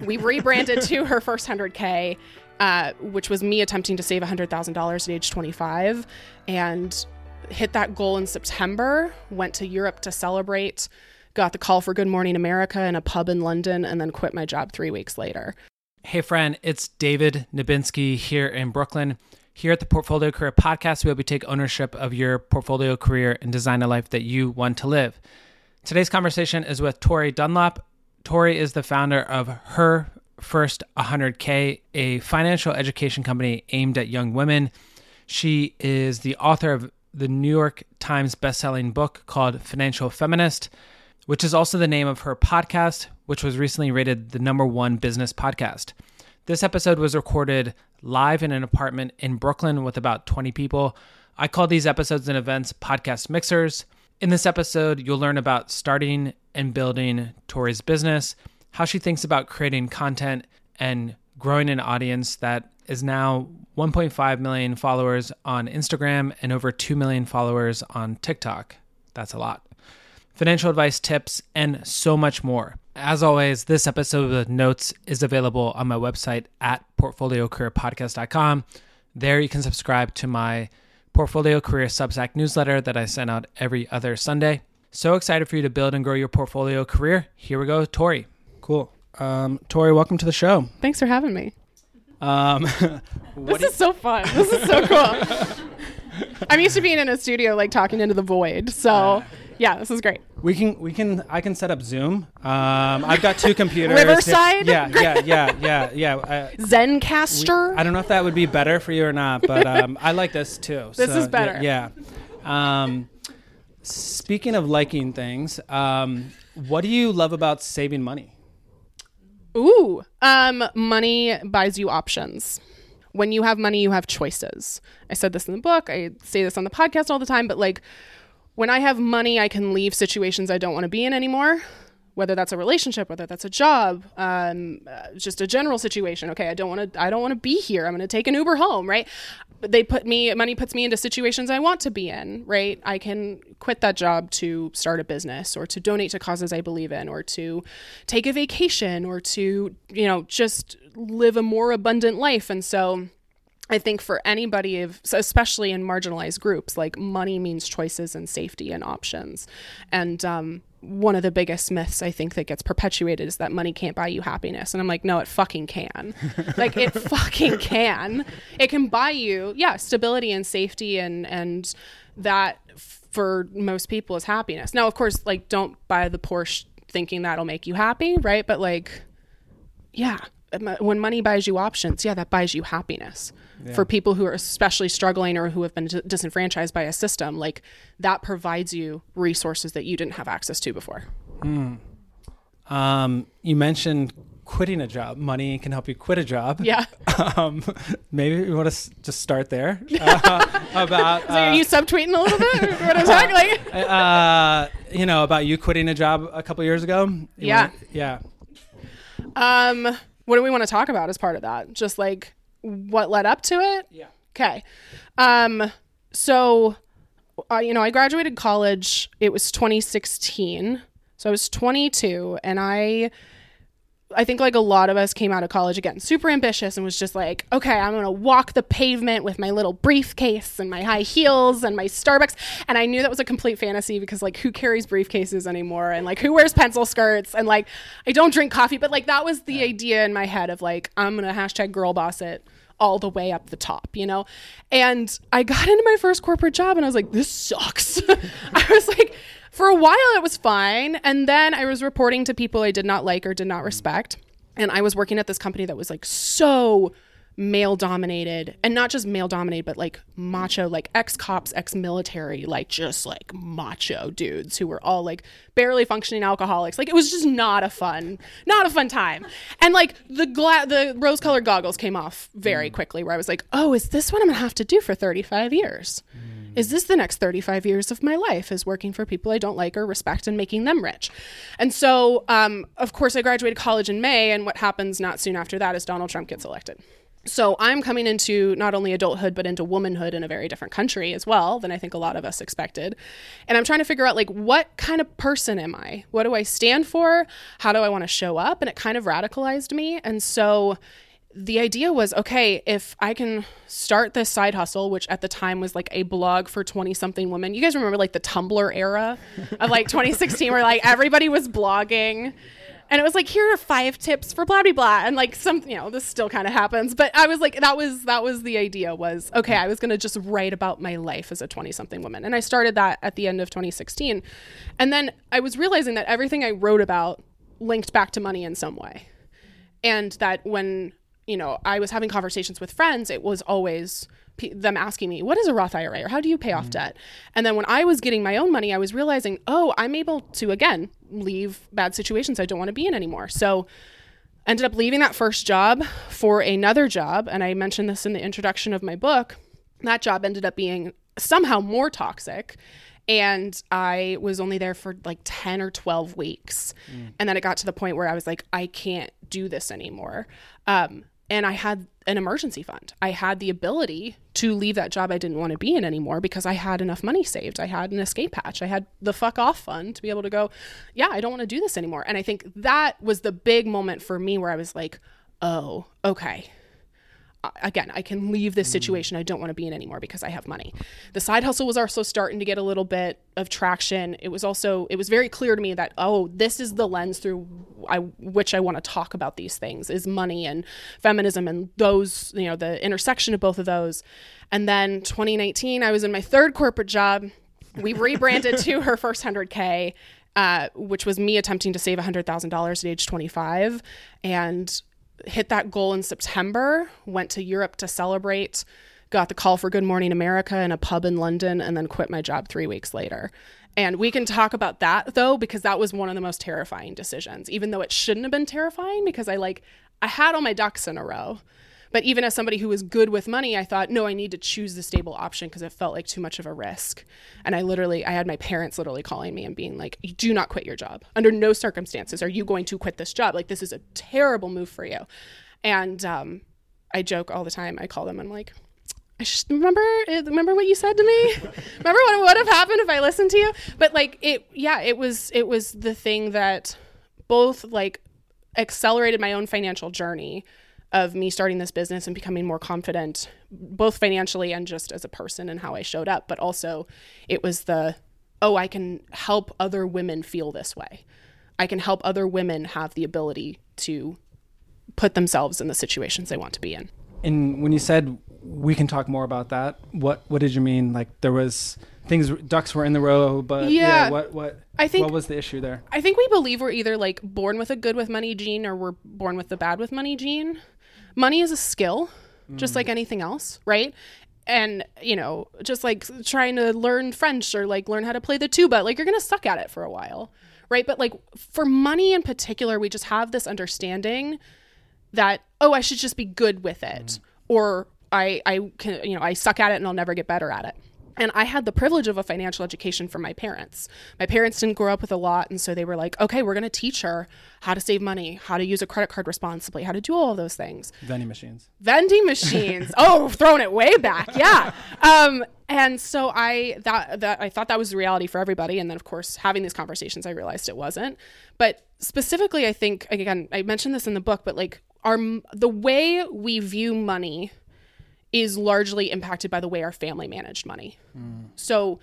we rebranded to her first 100K, uh, which was me attempting to save $100,000 at age 25 and hit that goal in September. Went to Europe to celebrate, got the call for Good Morning America in a pub in London, and then quit my job three weeks later. Hey, friend, it's David Nebinsky here in Brooklyn. Here at the Portfolio Career Podcast, we hope you take ownership of your portfolio career and design a life that you want to live. Today's conversation is with Tori Dunlap. Tori is the founder of Her First 100K, a financial education company aimed at young women. She is the author of the New York Times bestselling book called Financial Feminist, which is also the name of her podcast, which was recently rated the number one business podcast. This episode was recorded live in an apartment in Brooklyn with about 20 people. I call these episodes and events podcast mixers. In this episode, you'll learn about starting and building Tori's business, how she thinks about creating content and growing an audience that is now 1.5 million followers on Instagram and over 2 million followers on TikTok. That's a lot. Financial advice, tips, and so much more. As always, this episode of notes is available on my website at portfoliocareerpodcast.com. There you can subscribe to my Portfolio Career Substack newsletter that I send out every other Sunday. So excited for you to build and grow your portfolio career. Here we go, Tori. Cool. Um, Tori, welcome to the show. Thanks for having me. Um, this is so fun. This is so cool. I'm used to being in a studio, like talking into the void. So, yeah, this is great. We can we can I can set up Zoom. Um, I've got two computers. Riverside? Yeah, yeah, yeah, yeah, yeah. Uh, we- Zencastr. I don't know if that would be better for you or not, but um, I like this too. This So, is better. Yeah. yeah. Um, speaking of liking things, um, what do you love about saving money? Ooh, um, money buys you options. When you have money, you have choices. I said this in the book. I say this on the podcast all the time. But like, when I have money, I can leave situations I don't want to be in anymore. Whether that's a relationship, whether that's a job, um, uh, just a general situation. Okay, I don't want to. I don't want to be here. I'm going to take an Uber home. Right? They put me. Money puts me into situations I want to be in. Right? I can quit that job to start a business, or to donate to causes I believe in, or to take a vacation, or to you know just live a more abundant life. And so I think for anybody, of, especially in marginalized groups, like money means choices and safety and options. And um, one of the biggest myths I think that gets perpetuated is that money can't buy you happiness. And I'm like, no, it fucking can. like it fucking can. It can buy you, yeah, stability and safety and and that for most people is happiness. Now, of course, like don't buy the Porsche thinking that'll make you happy, right? But like, yeah, when money buys you options, yeah, that buys you happiness. For people who are especially struggling or who have been disenfranchised by a system, like that provides you resources that you didn't have access to before. Um, you mentioned quitting a job. Money can help you quit a job. Yeah. Um, maybe we want to s- just start there uh, about So are you subtweeting a little bit? what I'm talking like? uh, you know about you quitting a job a couple years ago. You Yeah. wanna- yeah. Um, what do we want to talk about as part of that? Just like what led up to it? Yeah. Okay. Um, so, uh, you know, I graduated college. It was 2016. So I was 22, and I, I think like a lot of us came out of college again, super ambitious, and was just like, okay, I'm gonna walk the pavement with my little briefcase and my high heels and my Starbucks. And I knew that was a complete fantasy because like who carries briefcases anymore, and like who wears pencil skirts, and like I don't drink coffee, but like that was the idea in my head of like I'm gonna hashtag girl boss it all the way up the top, you know? And I got into my first corporate job and I was like, this sucks. I was like, for a while it was fine. And then I was reporting to people I did not like or did not respect. And I was working at this company that was like so male dominated and not just male dominated but like macho like ex-cops ex-military like just like macho dudes who were all like barely functioning alcoholics. Like it was just not a fun not a fun time. And like the gla- the rose colored goggles came off very quickly where i was like oh is this what i'm gonna have to do for 35 years? Is this the next 35 years of my life is working for people i don't like or respect and making them rich? And so um, of course i graduated college in may and what happens not soon after that is donald trump gets elected So I'm coming into not only adulthood, but into womanhood in a very different country as well than I think a lot of us expected. And I'm trying to figure out like, what kind of person am I? What do I stand for? How do I want to show up? And it kind of radicalized me. And so the idea was okay, if I can start this side hustle, which at the time was like a blog for 20 something women. You guys remember like the Tumblr era of like 2016 where like everybody was blogging and it was like here are five tips for blah blah blah. And like some you know this still kind of happens. But i was like that was that was the idea was okay i was going to just write about my life as a 20 something woman. And i started that at the end of 2016 and then i was realizing that everything i wrote about linked back to money in some way. And that when you know i was having conversations with friends it was always them asking me, what is a Roth IRA or how do you pay off mm-hmm. debt? And then when I was getting my own money, I was realizing, oh, I'm able to, again, leave bad situations I don't want to be in anymore. So ended up leaving that first job for another job. And I mentioned this in the introduction of my book. That job ended up being somehow more toxic. And I was only there for like 10 or 12 weeks. Mm. And then it got to the point where I was like, I can't do this anymore. Um, and I had an emergency fund. I had the ability to leave that job I didn't want to be in anymore because I had enough money saved. I had an escape hatch. I had the fuck off fund to be able to go, yeah, I don't want to do this anymore. And I think that was the big moment for me where I was like, oh, okay, again, I can leave this mm. situation I don't want to be in anymore because I have money. The side hustle was also starting to get a little bit of traction. It was also it was very clear to me that oh, this is the lens through I, which I want to talk about these things is money and feminism and those, you know, the intersection of both of those. And then 2019, I was in my third corporate job. We rebranded to her first 100k. Uh, which was me attempting to save $100,000 at age 25. And hit that goal in September, went to Europe to celebrate, got the call for Good Morning America in a pub in London, and then quit my job three weeks later. And we can talk about that though, because that was one of the most terrifying decisions, even though it shouldn't have been terrifying because I like, I had all my ducks in a row. But even as somebody who was good with money, I thought, no, I need to choose the stable option because it felt like too much of a risk. And I literally, I had my parents literally calling me and being like, do not quit your job. Under no circumstances are you going to quit this job. Like, this is a terrible move for you. And um, I joke all the time. I call them, I'm like, I just remember remember what you said to me remember what would have happened if i listened to you but like it yeah it was it was the thing that both like accelerated my own financial journey of me starting this business and becoming more confident, both financially and just as a person and how I showed up. But also, it was the, oh, I can help other women feel this way. I can help other women have the ability to put themselves in the situations they want to be in. And when you said we can talk more about that, what what did you mean? Like there was things ducks were in the row, but yeah, yeah what what I think what was the issue there? I think we believe we're either like born with a good with money gene or we're born with the bad with money gene money is a skill, just mm. like anything else, right? And, you know, just like trying to learn French or like learn how to play the tuba, like you're going to suck at it for a while, right? But like for money in particular, we just have this understanding that, oh, I should just be good with it. Mm. Or I, I can, you know, I suck at it and I'll never get better at it. And I had the privilege of a financial education from my parents. My parents didn't grow up with a lot. And so they were like, okay, we're going to teach her how to save money, how to use a credit card responsibly, how to do all of those things. Vending machines. Vending machines. oh, throwing it way back. Yeah. Um, and so I that that I thought that was the reality for everybody. And then of course, having these conversations, I realized it wasn't. But specifically, I think again, I mentioned this in the book, but like our the way we view money is largely impacted by the way our family managed money. Mm. So,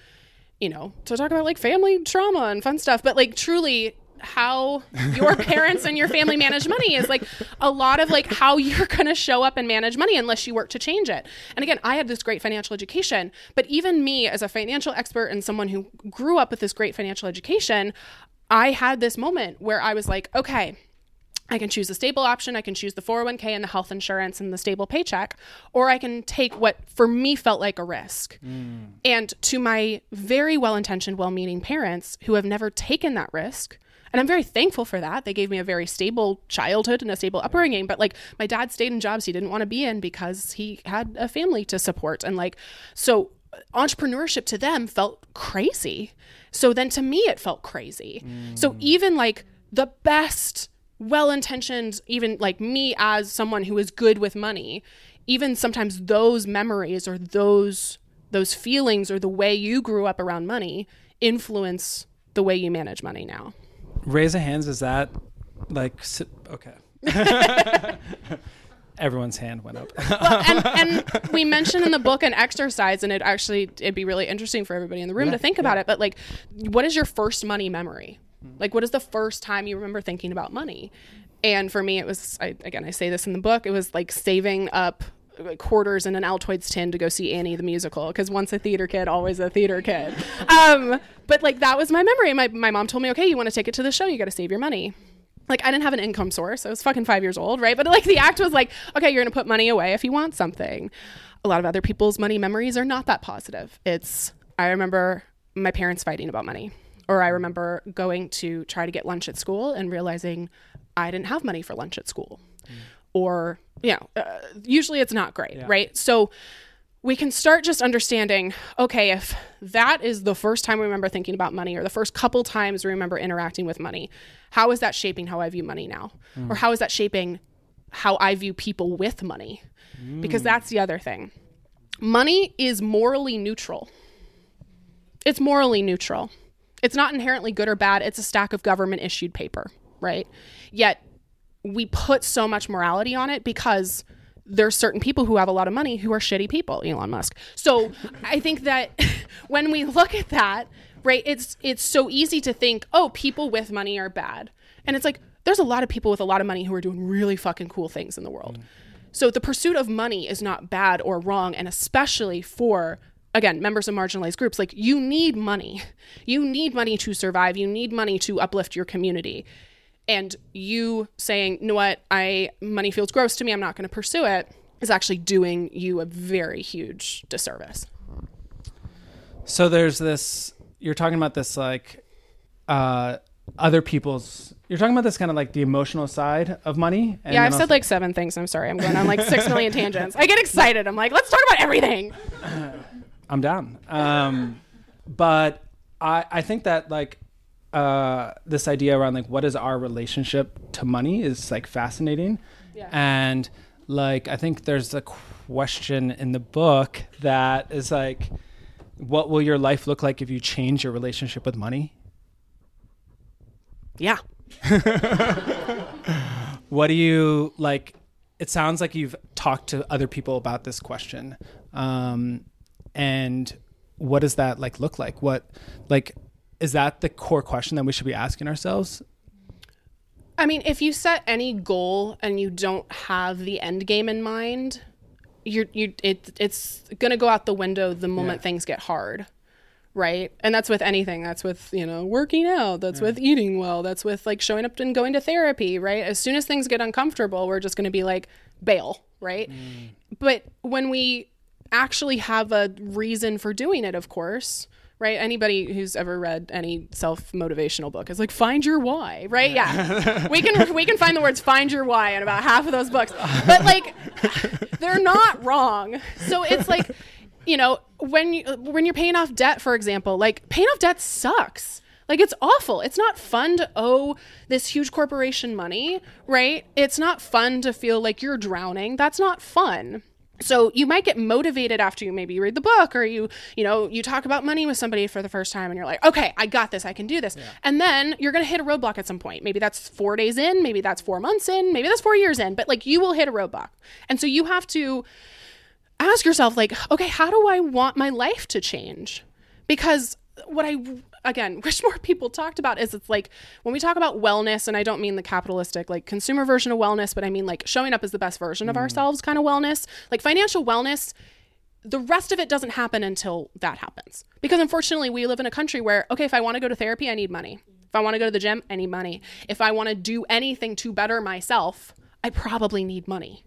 you know, to talk about like family trauma and fun stuff, but like truly how your parents and your family manage money is like a lot of like how you're going to show up and manage money unless you work to change it. And again, I had this great financial education, but even me as a financial expert and someone who grew up with this great financial education, I had this moment where I was like, okay, I can choose the stable option, I can choose the 401k and the health insurance and the stable paycheck, or I can take what for me felt like a risk. Mm. And to my very well intentioned, well meaning parents who have never taken that risk, and I'm very thankful for that. They gave me a very stable childhood and a stable upbringing. But like my dad stayed in jobs he didn't want to be in because he had a family to support. And like, so entrepreneurship to them felt crazy. So then to me, it felt crazy. Mm. So even like the best well intentioned, even like me as someone who is good with money, even sometimes those memories or those those feelings or the way you grew up around money influence the way you manage money now. Raise of hands. Is that like okay? Everyone's hand went up. well, and, and, we mentioned in the book an exercise, and it actually it'd be really interesting for everybody in the room yeah, to think yeah. about it. But like, what is your first money memory? Like, what is the first time you remember thinking about money? And for me, it was I, again I say this in the book. It was like saving up quarters in an Altoids tin to go see Annie the musical because once a theater kid, always a theater kid. Um, but like that was my memory. My my mom told me, okay, you want to take it to the show, you got to save your money like I didn't have an income source. I was fucking five years old, right? But like the act was like, okay, you're gonna put money away if you want something. A lot of other people's money memories are not that positive. It's I remember my parents fighting about money, or I remember going to try to get lunch at school and realizing I didn't have money for lunch at school, mm. or you know, uh, usually it's not great, yeah. right? So we can start just understanding okay, if that is the first time we remember thinking about money or the first couple times we remember interacting with money, how is that shaping how I view money now? Mm. Or how is that shaping how I view people with money? Mm. Because that's the other thing. Money is morally neutral. It's morally neutral. It's not inherently good or bad. It's a stack of government issued paper, right? Yet we put so much morality on it because there's certain people who have a lot of money who are shitty people, Elon Musk. So I think that when we look at that, right, it's it's so easy to think, oh, people with money are bad. And it's like there's a lot of people with a lot of money who are doing really fucking cool things in the world. Mm. So the pursuit of money is not bad or wrong and especially for again, members of marginalized groups, like you need money. You need money to survive. You need money to uplift your community. And you saying, you know what, I money feels gross to me, I'm not going to pursue it, is actually doing you a very huge disservice. So there's this you're talking about this like uh other people's you're talking about this kind of like the emotional side of money yeah i've said like seven things. I'm sorry i'm going on like six million tangents. I get excited. I'm like let's talk about everything i'm down um but i i think that like uh, this idea around like what is our relationship to money is like fascinating, yeah. and like I think there's a question in the book that is like, what will your life look like if you change your relationship with money? Yeah. what do you like? It sounds like you've talked to other people about this question, um, and what does that like look like? What like is that the core question that we should be asking ourselves? I mean, if you set any goal and you don't have the end game in mind, you're you it it's gonna go out the window the moment yeah. things get hard. Right. And that's with anything. That's with, you know, working out. That's yeah. with eating well. That's with like showing up and going to therapy, right? As soon as things get uncomfortable, we're just gonna be like, bail, right? Mm. But when we actually have a reason for doing it, of course, right? Anybody who's ever read any self motivational book is like, find your why, right? Yeah, yeah. we can we can find the words "find your why" in about half of those books, but like, they're not wrong. So it's like, you know, when you when you're paying off debt, for example, like paying off debt sucks. Like it's awful. It's not fun to owe this huge corporation money, right? It's not fun to feel like you're drowning. That's not fun so you might get motivated after you maybe read the book or you you know you talk about money with somebody for the first time and you're like okay i got this. I can do this. Yeah. and then you're going to hit a roadblock at some point. Maybe that's four days in maybe that's four months in maybe that's four years in but like you will hit a roadblock. And so you have to ask yourself like okay how do i want my life to change? Because what i again wish more people talked about is it's like when we talk about wellness and i don't mean the capitalistic like consumer version of wellness but i mean like showing up as the best version of mm. ourselves kind of wellness. Like financial wellness the rest of it doesn't happen until that happens. Because unfortunately we live in a country where okay if i want to go to therapy i need money. If i want to go to the gym i need money. If i want to do anything to better myself i probably need money.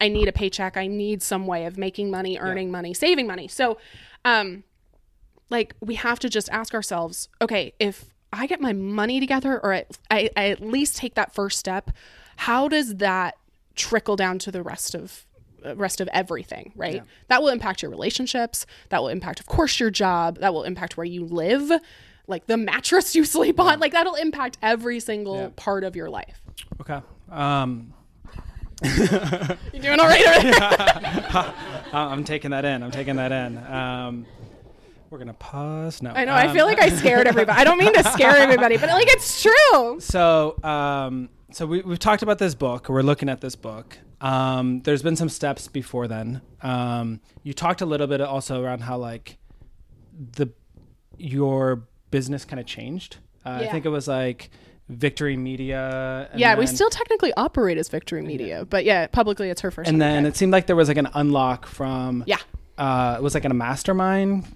I need a paycheck. I need some way of making money earning yeah. money saving money. So um like we have to just ask ourselves okay if i get my money together or I, I, I at least take that first step how does that trickle down to the rest of uh, rest of everything right yeah. that will impact your relationships that will impact of course your job that will impact where you live like the mattress you sleep on like that'll impact every single yeah. part of your life okay um you doing all right over there? I'm taking that in. I'm taking that in. Um, we're gonna pause. No, I know. I um, feel like I scared everybody. I don't mean to scare everybody, but like it's true. So, um, so we, we've talked about this book. We're looking at this book. Um, there's been some steps before then. Um, you talked a little bit also around how like the your business kind of changed. Uh, I think it was like Victory Media. and Yeah, we still technically operate as Victory Media, but yeah, publicly it's her first. And then it seemed like there was like an unlock from. yeah, Uh, it was like in a mastermind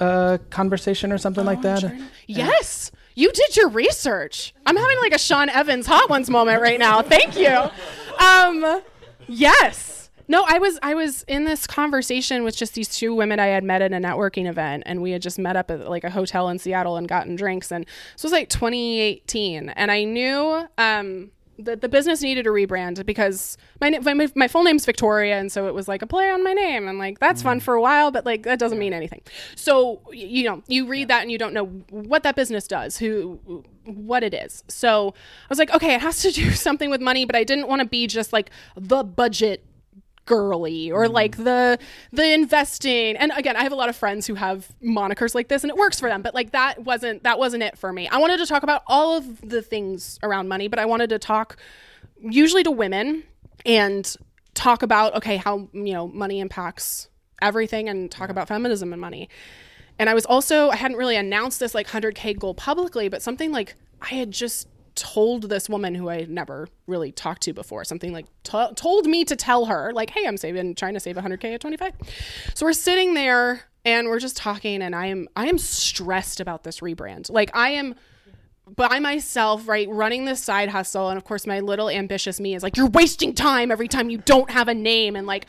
uh, conversation or something like that. yes, you did your research. I'm having like a Sean Evans Hot Ones moment right now. Thank you. Um, yes. No, I was I was in this conversation with just these two women I had met at a networking event, and we had just met up at like a hotel in Seattle and gotten drinks, and this was like 2018, and I knew um, that the business needed a rebrand because my, my my full name's Victoria, and so it was like a play on my name, and like that's fun mm. for a while, but like that doesn't mean anything. So you know, you read that and you don't know what that business does, who what it is. So I was like, okay, it has to do something with money, but I didn't want to be just like the budget girly or mm-hmm. like the the investing. And again i have a lot of friends who have monikers like this and it works for them but like that wasn't that wasn't it for me. I wanted to talk about all of the things around money but i wanted to talk usually to women and talk about okay how you know money impacts everything and talk about feminism and money. And I was also, I hadn't really announced this like 100K goal publicly, but something like I had just told this woman who I never really talked to before, something like t- told me to tell her, like, hey, I'm saving, trying to save 100K at 25. So we're sitting there and we're just talking, and I am, I am stressed about this rebrand. Like, I am by myself, right, running this side hustle. And of course, my little ambitious me is like, you're wasting time every time you don't have a name. And like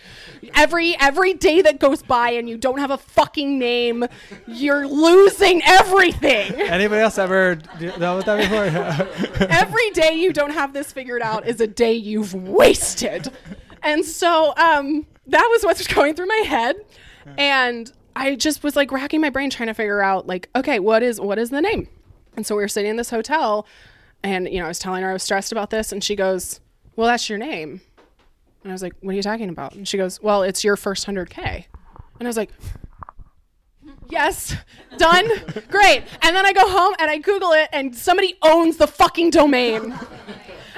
every every day that goes by and you don't have a fucking name, you're losing everything. Anybody else ever dealt with that before? every day you don't have this figured out is a day you've wasted. And so um, that was what's going through my head. And I just was like racking my brain trying to figure out like, okay, what is what is the name? And so we were sitting in this hotel and you know, I was telling her I was stressed about this and she goes, "Well, that's your name." And I was like, "What are you talking about?" And she goes, "Well, it's your first 100k." And I was like, Yes, done. Great. And then I go home and I Google it, and somebody owns the fucking domain.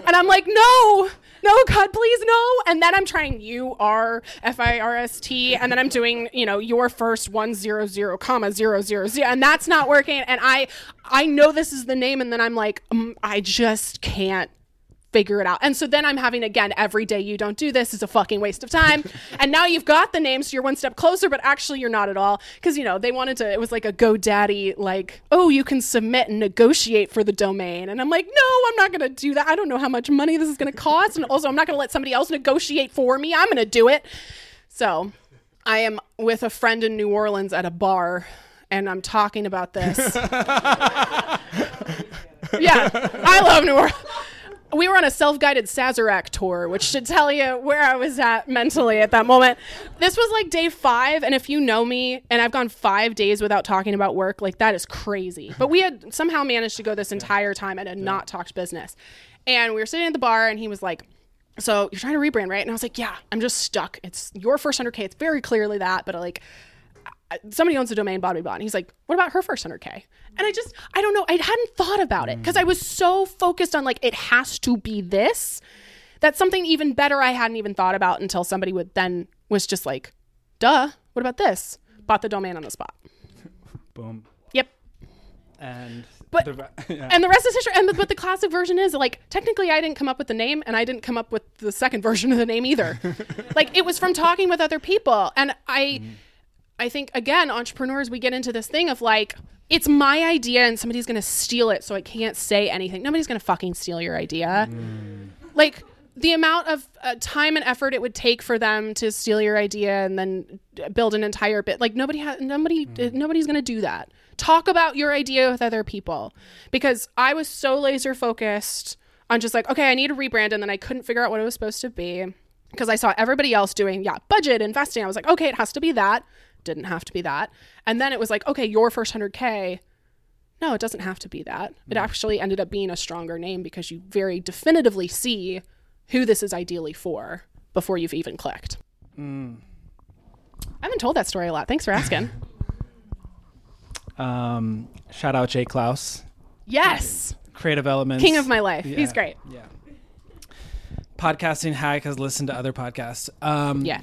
And I'm like, no, no, God, please, no. And then I'm trying U R F I R S T, and then I'm doing, you know, your first one zero zero comma zero zero zero, and that's not working. And I, I know this is the name, and then I'm like, um, I just can't figure it out. And so then I'm having again every day you don't do this is a fucking waste of time. and now you've got the name so you're one step closer but actually you're not at all cuz you know they wanted to it was like a GoDaddy like oh you can submit and negotiate for the domain. And I'm like no, I'm not going to do that. I don't know how much money this is going to cost and also I'm not going to let somebody else negotiate for me. I'm going to do it. So I am with a friend in New Orleans at a bar and I'm talking about this. yeah, I love New Orleans. We were on a self-guided Sazerac tour, which should tell you where I was at mentally at that moment. This was like day five, and if you know me, and I've gone five days without talking about work, like that is crazy. But we had somehow managed to go this entire time and had not talked business. And we were sitting at the bar, and he was like, so you're trying to rebrand, right? And I was like, yeah, I'm just stuck. It's your first 100K. It's very clearly that, but like, somebody owns a domain, blah, blah, blah. And he's like, what about her first 100K? And I just, I don't know. I hadn't thought about it because I was so focused on like, it has to be this. That's something even better I hadn't even thought about until somebody would then was just like, duh, what about this? Bought the domain on the spot. Boom. Yep. And But- the, yeah. And the rest is history. And the, but the classic version is like technically I didn't come up with the name, and I didn't come up with the second version of the name either. like it was from talking with other people, and I, mm. I think again, entrepreneurs we get into this thing of like it's my idea, and somebody's gonna steal it, so I can't say anything. Nobody's gonna fucking steal your idea. Like the amount of uh, time and effort it would take for them to steal your idea and then build an entire bit like nobody has nobody uh, nobody's going to do that. Talk about your idea with other people. Because i was so laser focused on just like okay i need a rebrand and then i couldn't figure out what it was supposed to be because i saw everybody else doing yeah budget investing. I was like okay it has to be that didn't have to be that and then it was like okay your first 100k no, it doesn't have to be that. It actually ended up being a stronger name because you very definitively see who this is ideally for before you've even clicked. Mm. I haven't told that story a lot. Thanks for asking. Um, shout out Jay Clouse, yes. Creative Elements, King of my life. Yeah, He's great. Yeah. Podcasting hack has listened to other podcasts. Um, Yeah.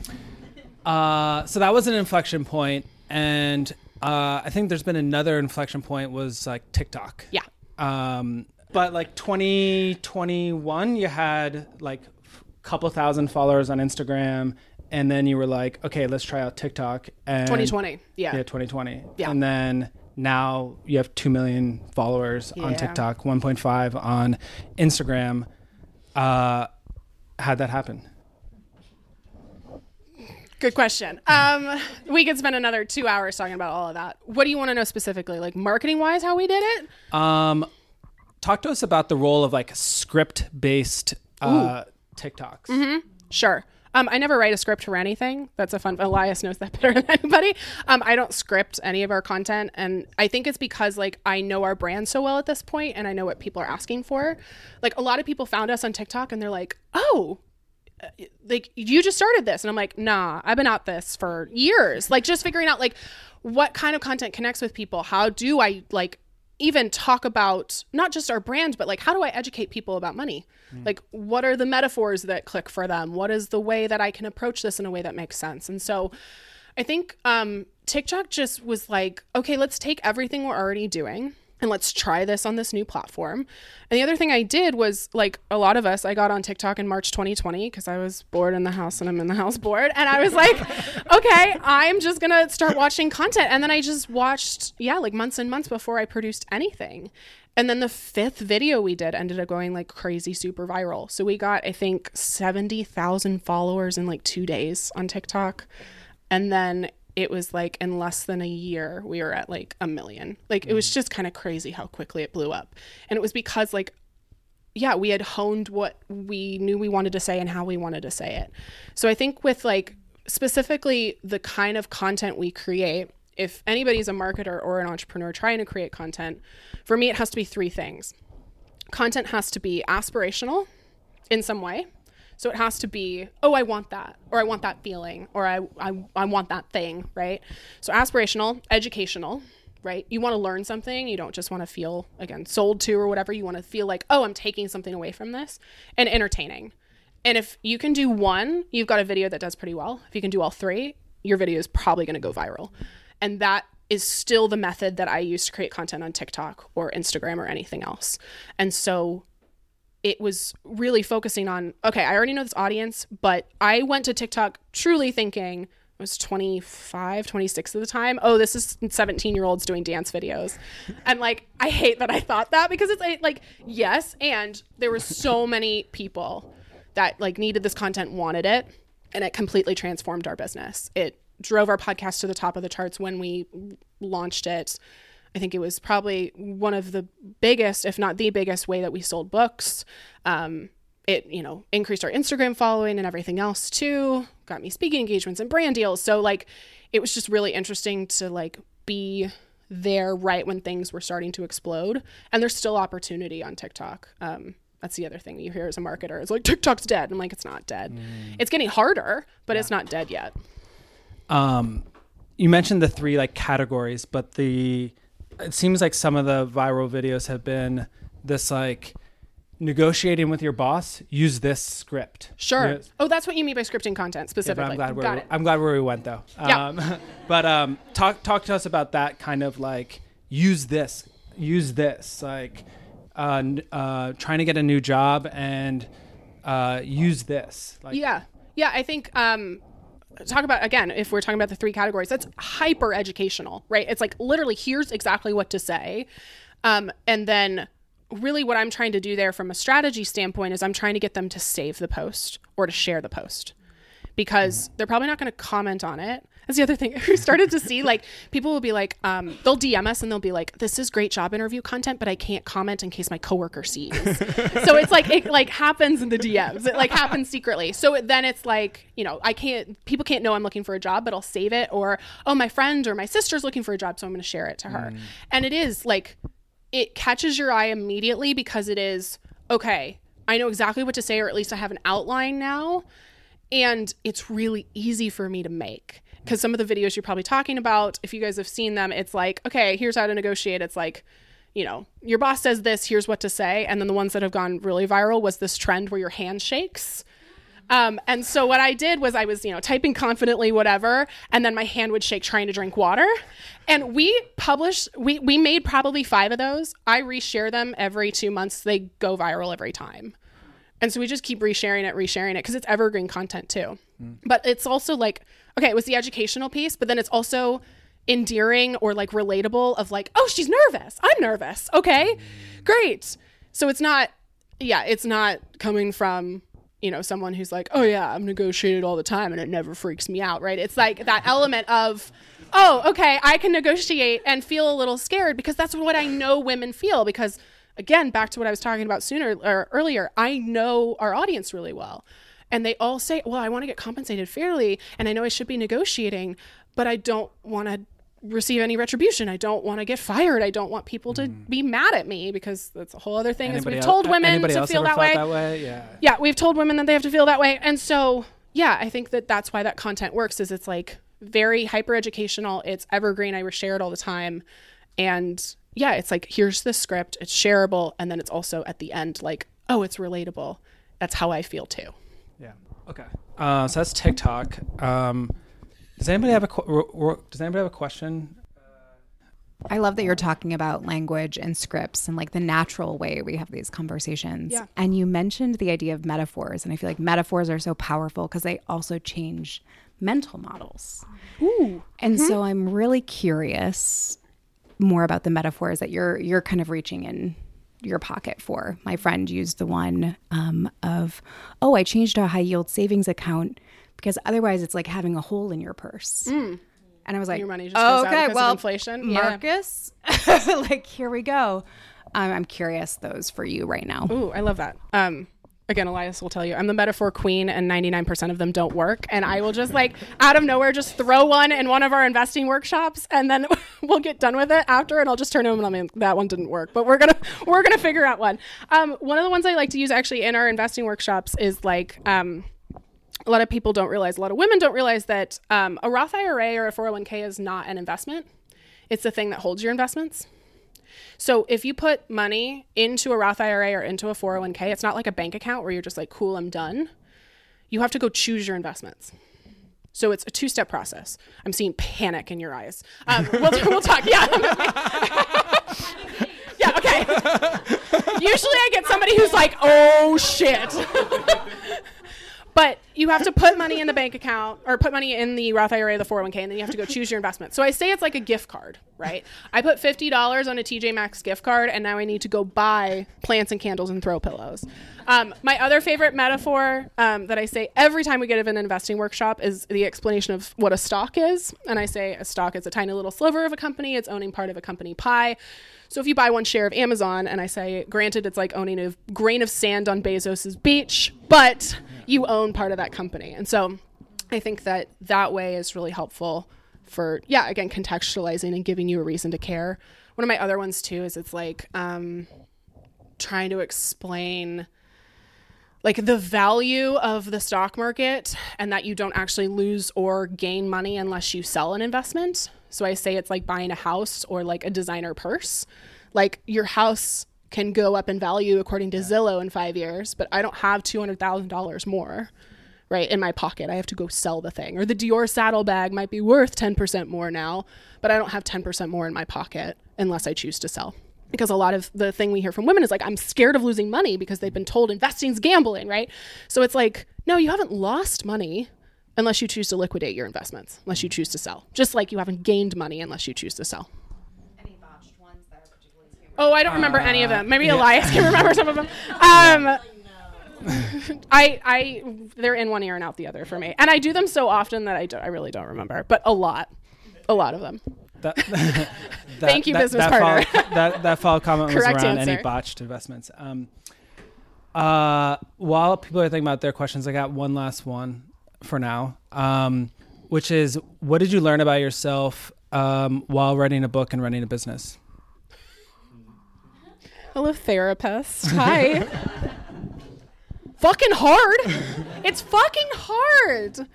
Uh, so that was an inflection point, and uh, I think there's been another inflection point was like TikTok. Yeah. Um, but like 2021, you had like a couple thousand followers on Instagram, and then you were like, okay, let's try out TikTok. And 2020. Yeah. Yeah, 2020. Yeah. And then now you have 2 million followers on TikTok, 1.5 on Instagram. Uh, how'd that happen? Good question. Um, we could spend another two hours talking about all of that. What do you want to know specifically, like marketing wise, how we did it? Um, talk to us about the role of like script based uh, TikToks. Mm-hmm. Sure. Um, I never write a script for anything. That's a fun. Elias knows that better than anybody. Um, I don't script any of our content, and I think it's because like I know our brand so well at this point, and I know what people are asking for. Like a lot of people found us on TikTok, and they're like, "Oh, like you just started this," and I'm like, "Nah, I've been at this for years." Like just figuring out like what kind of content connects with people. How do I like even talk about not just our brand, but like how do I educate people about money? Like, what are the metaphors that click for them? What is the way that I can approach this in a way that makes sense? And so I think um, TikTok just was like, okay, let's take everything we're already doing and let's try this on this new platform. And the other thing I did was like a lot of us, I got on TikTok in March 2020 because I was bored in the house and I'm in the house bored. And I was like, okay, I'm just going to start watching content. And then I just watched, yeah, like months and months before I produced anything. And then the fifth video we did ended up going like crazy super viral. So we got, I think, 70,000 followers in like two days on TikTok. And then it was like in less than a year, we were at like a million. Like it was mm. just kind of crazy how quickly it blew up. And it was because, like, yeah, we had honed what we knew we wanted to say and how we wanted to say it. So I think with like specifically the kind of content we create, if anybody's a marketer or an entrepreneur trying to create content, for me, it has to be three things. Content has to be aspirational in some way. So it has to be, oh, I want that, or I want that feeling, or I, I, I want that thing, right? So aspirational, educational, right? You want to learn something. You don't just want to feel, again, sold to or whatever. You want to feel like, oh, I'm taking something away from this, and entertaining. And if you can do one, you've got a video that does pretty well. If you can do all three, your video is probably going to go viral. And that is still the method that I use to create content on TikTok or Instagram or anything else. And so it was really focusing on okay, I already know this audience, but I went to TikTok truly thinking I was 25, 26 at the time. Oh, this is 17 year olds doing dance videos. And like, I hate that I thought that because it's like, yes. And there were so many people that like needed this content, wanted it, and it completely transformed our business. It drove our podcast to the top of the charts when we launched it. I think it was probably one of the biggest, if not the biggest, way that we sold books. Um, it, you know, increased our Instagram following and everything else too. Got me speaking engagements and brand deals. So like, it was just really interesting to like be there right when things were starting to explode. And there's still opportunity on TikTok. Um, that's the other thing you hear as a marketer. It's like TikTok's dead. I'm like, it's not dead. Mm. It's getting harder, but yeah. it's not dead yet. Um, you mentioned the three like categories, but the it seems like some of the viral videos have been this like negotiating with your boss use this script. Sure. Oh that's what you mean by scripting content specifically yeah, i'm glad where we, i'm glad where we went though. Yeah. Um, but um talk talk to us about that kind of like use this use this like uh, uh trying to get a new job and uh use this like yeah. Yeah i think um talk about again if we're talking about the three categories that's hyper educational right? It's like literally here's exactly what to say. Um, and then really what i'm trying to do there from a strategy standpoint is i'm trying to get them to save the post or to share the post because they're probably not going to comment on it that's the other thing. We started to see like people will be like um, they'll dm us and they'll be like this is great job interview content but i can't comment in case my coworker sees. So it's like it like happens in the dms it like happens secretly. So it, then it's like you know i can't people can't know i'm looking for a job but i'll save it or oh my friend or my sister's looking for a job so i'm going to share it to her. And it is like it catches your eye immediately because it is okay I know exactly what to say, or at least I have an outline now. And it's really easy for me to make because some of the videos you're probably talking about, if you guys have seen them, it's like, okay, here's how to negotiate. It's like, you know, your boss says this, here's what to say. And then the ones that have gone really viral was this trend where your hand shakes. Um, and so what I did was I was, you know, typing confidently, whatever, and then my hand would shake trying to drink water. And we published, we we made probably five of those. I reshare them every two months. They go viral every time. And so we just keep resharing it, resharing it because it's evergreen content too. Mm. But it's also like, okay, it was the educational piece, but then it's also endearing or like relatable of like, oh, she's nervous. I'm nervous. Okay, great. So it's not, yeah, it's not coming from, you know, someone who's like, oh, yeah, I'm negotiated all the time and it never freaks me out, right? It's like that element of, oh, okay, I can negotiate and feel a little scared because that's what I know women feel because again, back to what I was talking about sooner or earlier, I know our audience really well. And they all say, well, I want to get compensated fairly and I know I should be negotiating, but I don't want to receive any retribution. I don't want to get fired. I don't want people to mm. be mad at me because that's a whole other thing. Anybody is we've told women to feel that way. that way. Yeah. Yeah, we've told women that they have to feel that way. And so, yeah, I think that that's why that content works is it's like very hyper educational. It's evergreen. I share it all the time. And yeah, it's like here's the script, it's shareable, and then it's also at the end like, oh, it's relatable. That's how I feel too. Yeah. Okay. Uh, so that's TikTok. Um, does anybody have a qu- Does anybody have a question? I love that you're talking about language and scripts and like the natural way we have these conversations. Yeah. And you mentioned the idea of metaphors, and I feel like metaphors are so powerful because they also change mental models. Ooh. And mm-hmm. so I'm really curious more about the metaphors that you're you're kind of reaching in your pocket for. My friend used the one um, of, oh, I changed a high yield savings account because otherwise it's like having a hole in your purse. Mm. And I was like, your money just oh, okay, well, inflation. Marcus, yeah. like here we go. Um, I'm curious those for you right now. Ooh, I love that. Um, again, Elias will tell you, I'm the metaphor queen, and 99% of them don't work. And I will just like out of nowhere just throw one in one of our investing workshops, and then we'll get done with it after, and I'll just turn to him and I mean that one didn't work, but we're gonna we're gonna figure out one. Um, one of the ones I like to use actually in our investing workshops is like. Um, a lot of people don't realize, a lot of women don't realize that um, a Roth IRA or a 401k is not an investment. It's the thing that holds your investments. So if you put money into a Roth IRA or into a 401k, it's not like a bank account where you're just like, cool, I'm done. You have to go choose your investments. So it's a two step process. I'm seeing panic in your eyes. Um, we'll, we'll talk. Yeah. yeah, okay. Usually I get somebody who's like, oh shit. But you have to put money in the bank account or put money in the Roth IRA, the 401k, and then you have to go choose your investment. So I say it's like a gift card, right? I put $50 on a TJ Maxx gift card, and now I need to go buy plants and candles and throw pillows. Um, my other favorite metaphor um, that I say every time we get an investing workshop is the explanation of what a stock is. And I say a stock is a tiny little sliver of a company, it's owning part of a company pie. So if you buy one share of Amazon, and I say, granted, it's like owning a grain of sand on Bezos's beach, but you own part of that company. And so I think that that way is really helpful for, yeah, again, contextualizing and giving you a reason to care. One of my other ones too is it's like um, trying to explain like the value of the stock market and that you don't actually lose or gain money unless you sell an investment. So I say it's like buying a house or like a designer purse. Like your house can go up in value according to Zillow in five years, but I don't have $200,000 more, right, in my pocket. I have to go sell the thing. Or the Dior saddlebag might be worth 10% more now, but I don't have 10% more in my pocket unless I choose to sell. Because a lot of the thing we hear from women is like, I'm scared of losing money because they've been told investing's gambling, right? So it's like, no, you haven't lost money unless you choose to liquidate your investments, unless you mm. choose to sell. Just like you haven't gained money unless you choose to sell. Oh, I don't remember uh, any of them. Maybe yeah. Elias can remember some of them. Um, I, I, they're in one ear and out the other for me, and I do them so often that I, do, I really don't remember, but a lot, a lot of them. That, that, Thank you, that, business that partner. Follow, that that follow comment was around answer. any botched investments. Um, uh, while people are thinking about their questions, I got one last one for now, um, which is, what did you learn about yourself um, while writing a book and running a business? Hello, therapist. Hi. fucking hard. it's fucking hard.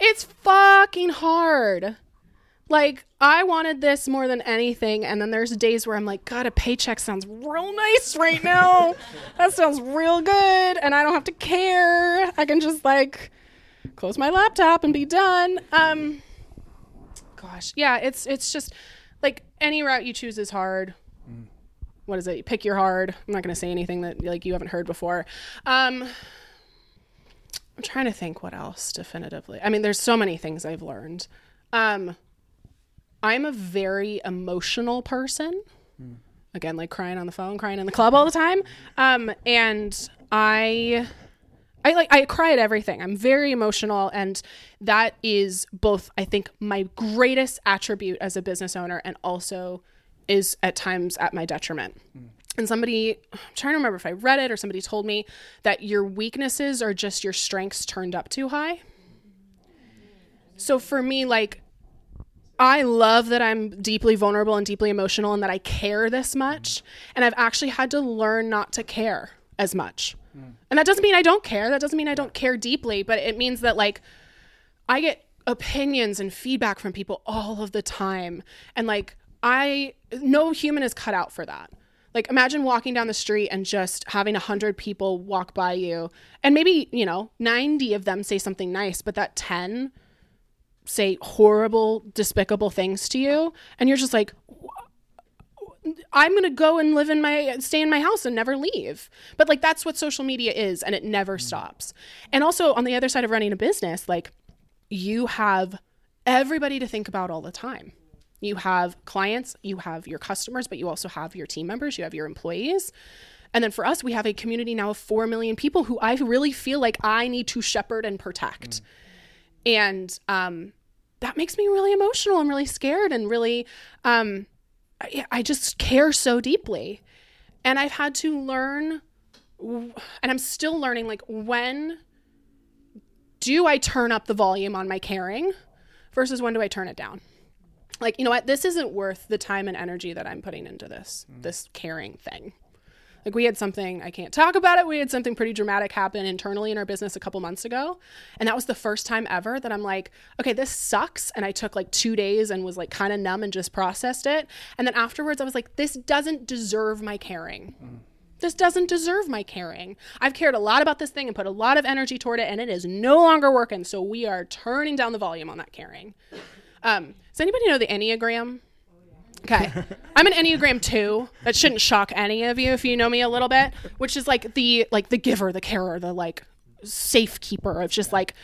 It's fucking hard. Like, I wanted this more than anything. And then there's days where I'm like, God, a paycheck sounds real nice right now. that sounds real good. And I don't have to care. I can just like close my laptop and be done. Um, gosh, yeah, it's it's just like any route you choose is hard. What is it? Pick your hard. I'm not going to say anything that like you haven't heard before. Um, I'm trying to think what else definitively. I mean, there's so many things I've learned. Um, I'm a very emotional person. Again, like crying on the phone, crying in the club all the time. Um, and I I like I cry at everything. I'm very emotional and that is both I think my greatest attribute as a business owner and also is at times at my detriment. And somebody I'm trying to remember if I read it or somebody told me that your weaknesses are just your strengths turned up too high. So for me like I love that I'm deeply vulnerable and deeply emotional and that I care this much. And I've actually had to learn not to care as much. And that doesn't mean I don't care. That doesn't mean I don't care deeply, but it means that like I get opinions and feedback from people all of the time. And like I no human is cut out for that. Like imagine walking down the street and just having a hundred people walk by you and maybe, you know, 90 of them say something nice, but that 10 say horrible, despicable things to you, and you're just like, I'm gonna go and live in my stay in my house and never leave. But like that's what social media is, and it never mm. stops. And also on the other side of running a business, like you have everybody to think about all the time. You have clients, you have your customers, but you also have your team members, you have your employees. And then for us, we have a community now of 4 million people who I really feel like I need to shepherd and protect. And um, that makes me really emotional and really scared and really um, I, I just care so deeply. And i've had to learn and i'm still learning like when do i turn up the volume on my caring versus when do i turn it down like you know what this isn't worth the time and energy that i'm putting into this this caring thing like we had something I can't talk about it. We had something pretty dramatic happen internally in our business a couple months ago, and that was the first time ever that I'm like, okay, this sucks. And I took like two days and was like kind of numb and just processed it. And then afterwards, I was like, this doesn't deserve my caring. This doesn't deserve my caring. I've cared a lot about this thing and put a lot of energy toward it, and it is no longer working. So we are turning down the volume on that caring. Um, does anybody know the Enneagram? Okay. I'm an Enneagram 2. That shouldn't shock any of you if you know me a little bit, which is like the like the giver, the carer, the like safekeeper of just like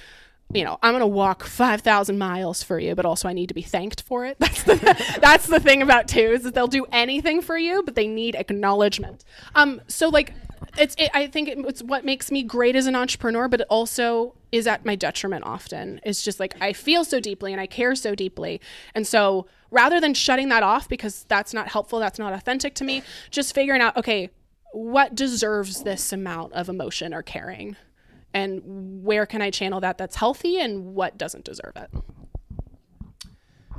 you know, I'm going to walk 5,000 miles for you, but also I need to be thanked for it. That's the that's the thing about twos is they'll do anything for you, but they need acknowledgement. Um so like it's it, I think it's what makes me great as an entrepreneur, but it also is at my detriment often. It's just like I feel so deeply and I care so deeply. And so rather than shutting that off because that's not helpful, that's not authentic to me, just figuring out, okay, what deserves this amount of emotion or caring? And where can I channel that that's healthy and what doesn't deserve it?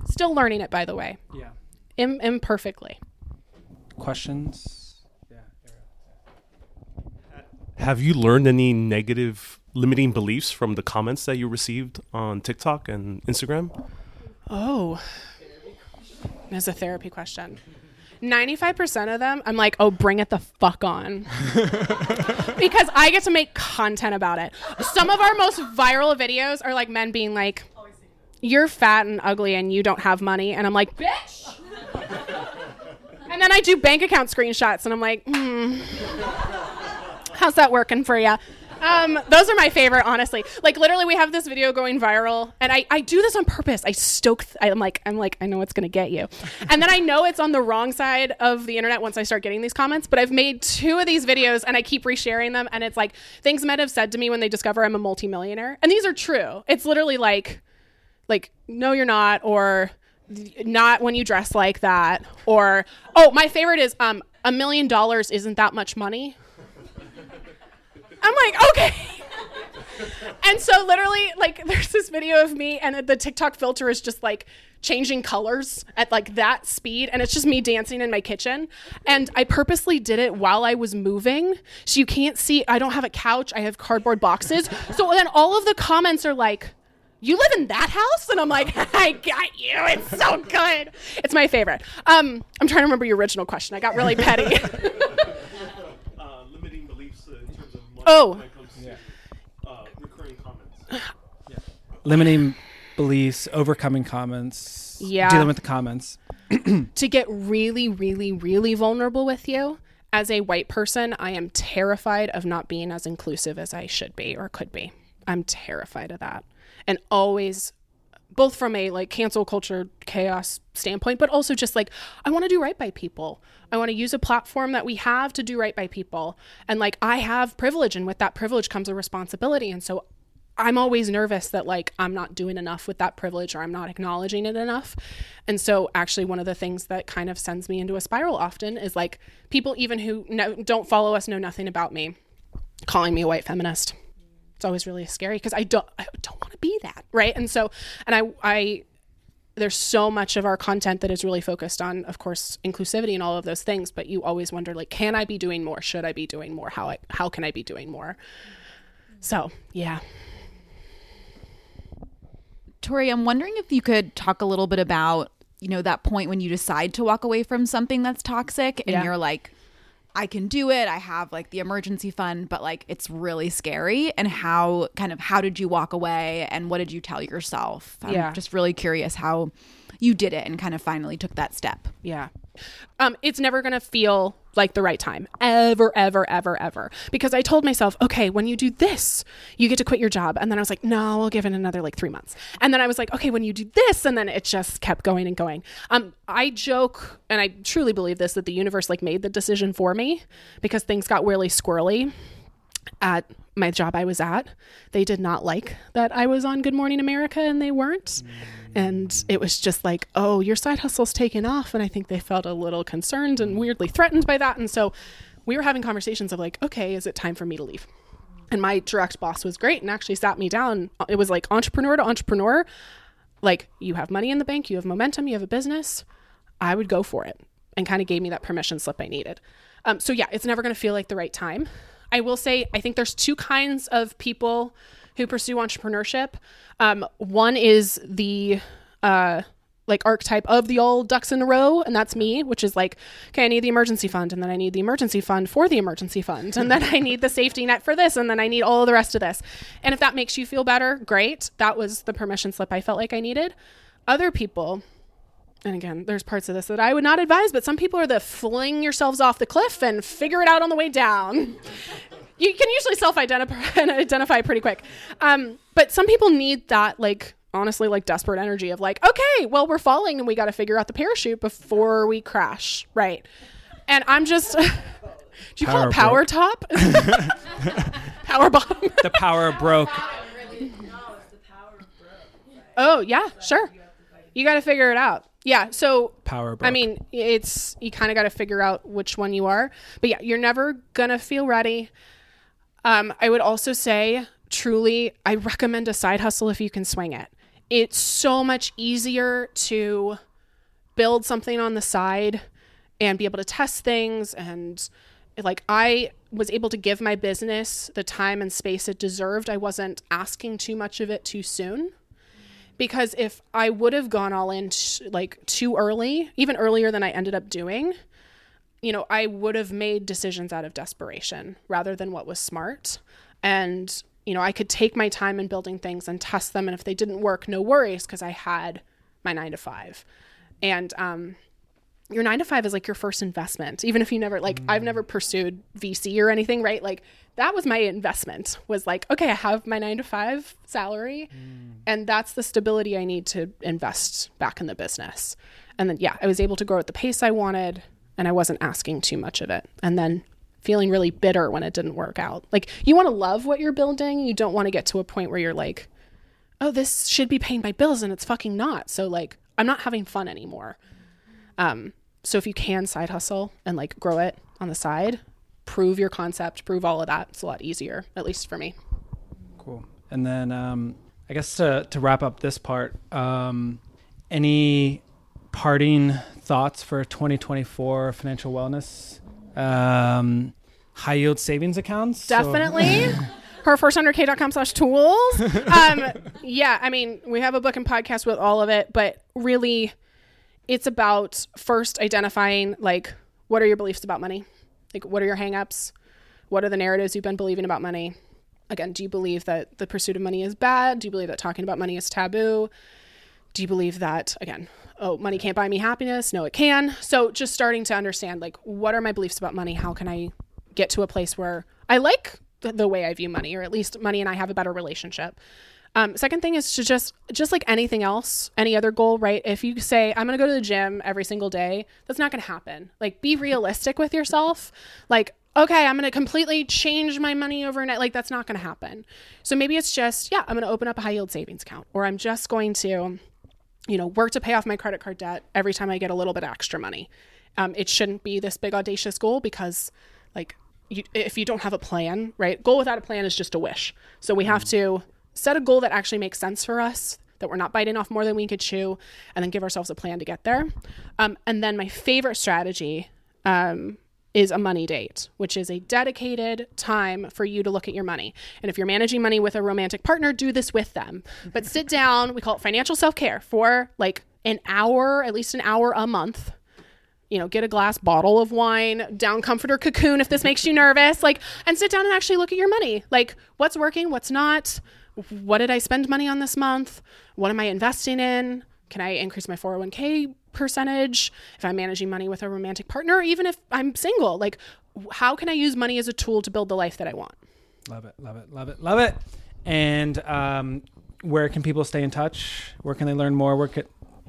Still learning it, by the way, Yeah. Im- imperfectly. Questions? Have you learned any negative limiting beliefs from the comments that you received on TikTok and Instagram? Oh, that's a therapy question. 95% of them, I'm like, oh, bring it the fuck on. because I get to make content about it. Some of our most viral videos are like men being like, you're fat and ugly and you don't have money. And I'm like, bitch. and then I do bank account screenshots and I'm like, hmm, how's that working for you? Um, those are my favorite, honestly. Like literally, we have this video going viral, and I, I do this on purpose. I stoke. Th- I'm like I'm like I know it's gonna get you, and then I know it's on the wrong side of the internet once I start getting these comments. But I've made two of these videos, and I keep resharing them, and it's like things men have said to me when they discover I'm a multimillionaire, and these are true. It's literally like, like no, you're not, or not when you dress like that, or oh, my favorite is um a million dollars isn't that much money. I'm like, okay. and so literally like there's this video of me and the TikTok filter is just like changing colors at like that speed. And it's just me dancing in my kitchen. And I purposely did it while I was moving. So you can't see I don't have a couch. I have cardboard boxes. So then all of the comments are like you live in that house? And i'm like i got you. It's so good. It's my favorite. Um i'm trying to remember your original question. I got really petty Uh, limiting beliefs uh, in terms of money Oh. when it uh, recurring comments. Limiting beliefs, overcoming comments, Yeah. dealing with the comments. to get really really really vulnerable with you as a white person i am terrified of not being as inclusive as i should be or could be i'm terrified of that and always both from a like cancel culture chaos standpoint but also just like i want to do right by people. I want to use a platform that we have to do right by people. And like i have privilege and with that privilege comes a responsibility. And so i'm always nervous that like i'm not doing enough with that privilege or i'm not acknowledging it enough. And so actually one of the things that kind of sends me into a spiral often is like people even who don't follow us know nothing about me calling me a white feminist it's always really scary because I don't I don't want to be that, right? And so and I I there's so much of our content that is really focused on of course inclusivity and all of those things, but you always wonder like can I be doing more? Should I be doing more? How I how can I be doing more? So, yeah. Tori, I'm wondering if you could talk a little bit about, you know, that point when you decide to walk away from something that's toxic and Yeah. you're like, I can do it. I have like the emergency fund, but like it's really scary. And how kind of how did you walk away and what did you tell yourself? I'm Yeah. just really curious how you did it and kind of finally took that step. Yeah. Um, it's never going to feel like the right time ever, ever, ever, ever. Because I told myself, okay, when you do this, you get to quit your job. And then I was like, no, I'll give it another like three months. And then I was like, okay, when you do this, and then it just kept going and going. Um, I joke, and I truly believe this, that the universe like made the decision for me because things got really squirrely at my job I was at. They did not like that I was on Good Morning America and they weren't. And it was just like, oh, your side hustle's taken off. And I think they felt a little concerned and weirdly threatened by that. And so we were having conversations of like, okay, is it time for me to leave? And my direct boss was great and actually sat me down. It was like entrepreneur to entrepreneur. Like, you have money in the bank, you have momentum, you have a business. I would go for it and kind of gave me that permission slip I needed. Um, so, yeah, it's never going to feel like the right time. I will say, I think there's two kinds of people who pursue entrepreneurship. Um, one is the uh, like archetype of the old ducks in a row, and that's me, which is like, okay, I need the emergency fund, and then I need the emergency fund for the emergency fund, and then I need the safety net for this, and then I need all the rest of this. And if that makes you feel better, great. That was the permission slip I felt like I needed. Other people, and again, there's parts of this that I would not advise, but some people are the fling yourselves off the cliff and figure it out on the way down. you can usually self-identify identify pretty quick. Um, but some people need that, like honestly, like desperate energy of like, okay, well, we're falling and we got to figure out the parachute before we crash, right? And I'm just. Do you call it Power power top? power bottom. The power broke. oh yeah, sure. You got to figure it out. Yeah. So Power. I mean, it's you kind of got to figure out which one you are. But yeah, you're never gonna feel ready. Um, I would also say, truly, I recommend a side hustle if you can swing it. It's so much easier to build something on the side and be able to test things and like I was able to give my business the time and space it deserved. I wasn't asking too much of it too soon because if I would have gone all in like too early, even earlier than I ended up doing, you know, I would have made decisions out of desperation rather than what was smart. And, you know, I could take my time in building things and test them. And if they didn't work, no worries because I had my nine to five. And, um, your nine to five is like your first investment even if you never like i've never pursued vc or anything right? Like that was my investment was like okay i have my nine to five salary and that's the stability i need to invest back in the business. And then yeah i was able to grow at the pace i wanted and i wasn't asking too much of it. And then feeling really bitter when it didn't work out. Like you want to love what you're building you don't want to get to a point where you're like oh this should be paying my bills and it's fucking not. So like i'm not having fun anymore. Um, so if you can side hustle and like grow it on the side, prove your concept, prove all of that, it's a lot easier, at least for me. Cool. And then um, I guess to to wrap up this part, um, any parting thoughts for 2024 financial wellness? Um, high yield savings accounts. So- Definitely. her first 100k.com slash tools. Um, yeah, I mean, we have a book and podcast with all of it, but really it's about first identifying like what are your beliefs about money? Like what are your hangups? What are the narratives you've been believing about money? Again, do you believe that the pursuit of money is bad? Do you believe that talking about money is taboo? Do you believe that again, oh, money can't buy me happiness? No, it can. So just starting to understand like what are my beliefs about money? How can I get to a place where I like the, way I view money, or at least money and I have a better relationship. Um, second thing is to just just like anything else, any other goal, right? If you say I'm going to go to the gym every single day, that's not going to happen. Like be realistic with yourself. Like okay, I'm going to completely change my money overnight. Like that's not going to happen. So maybe it's just yeah, I'm going to open up a high yield savings account, or I'm just going to you know work to pay off my credit card debt every time I get a little bit extra money. Um, it shouldn't be this big audacious goal because like you, if you don't have a plan, right? Goal without a plan is just a wish. So we have to set a goal that actually makes sense for us, that we're not biting off more than we could chew, and then give ourselves a plan to get there. Um, and then my favorite strategy um, is a money date, which is a dedicated time for you to look at your money. And if you're managing money with a romantic partner, do this with them. But sit down, we call it financial self care for like an hour, at least an hour a month you know, get a glass bottle of wine, down comforter cocoon if this makes you nervous, like, and sit down and actually look at your money. Like, what's working, what's not? What did I spend money on this month? What am I investing in? Can I increase my 401k percentage if I'm managing money with a romantic partner, even if I'm single? Like, how can I use money as a tool to build the life that I want? Love it, love it, love it, love it. And um, where can people stay in touch? Where can they learn more? Where can,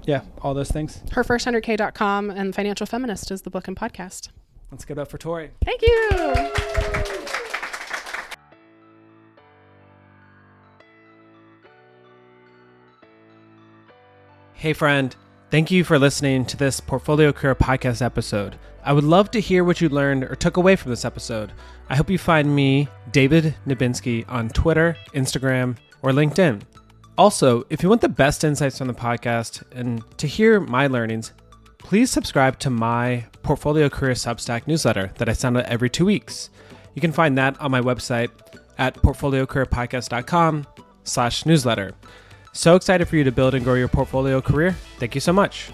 yeah, all those things. Herfirst100k.com and Financial Feminist is the book and podcast. Let's give it up for Tori. Thank you. Hey, friend. Thank you for listening to this Portfolio Career Podcast episode. I would love to hear what you learned or took away from this episode. I hope you find me, David Nebinsky, on Twitter, Instagram, or LinkedIn. Also, if you want the best insights from the podcast and to hear my learnings, please subscribe to my Portfolio Career Substack newsletter that I send out every two weeks. You can find that on my website at portfoliocareerpodcast.com slash newsletter. So excited for you to build and grow your portfolio career. Thank you so much.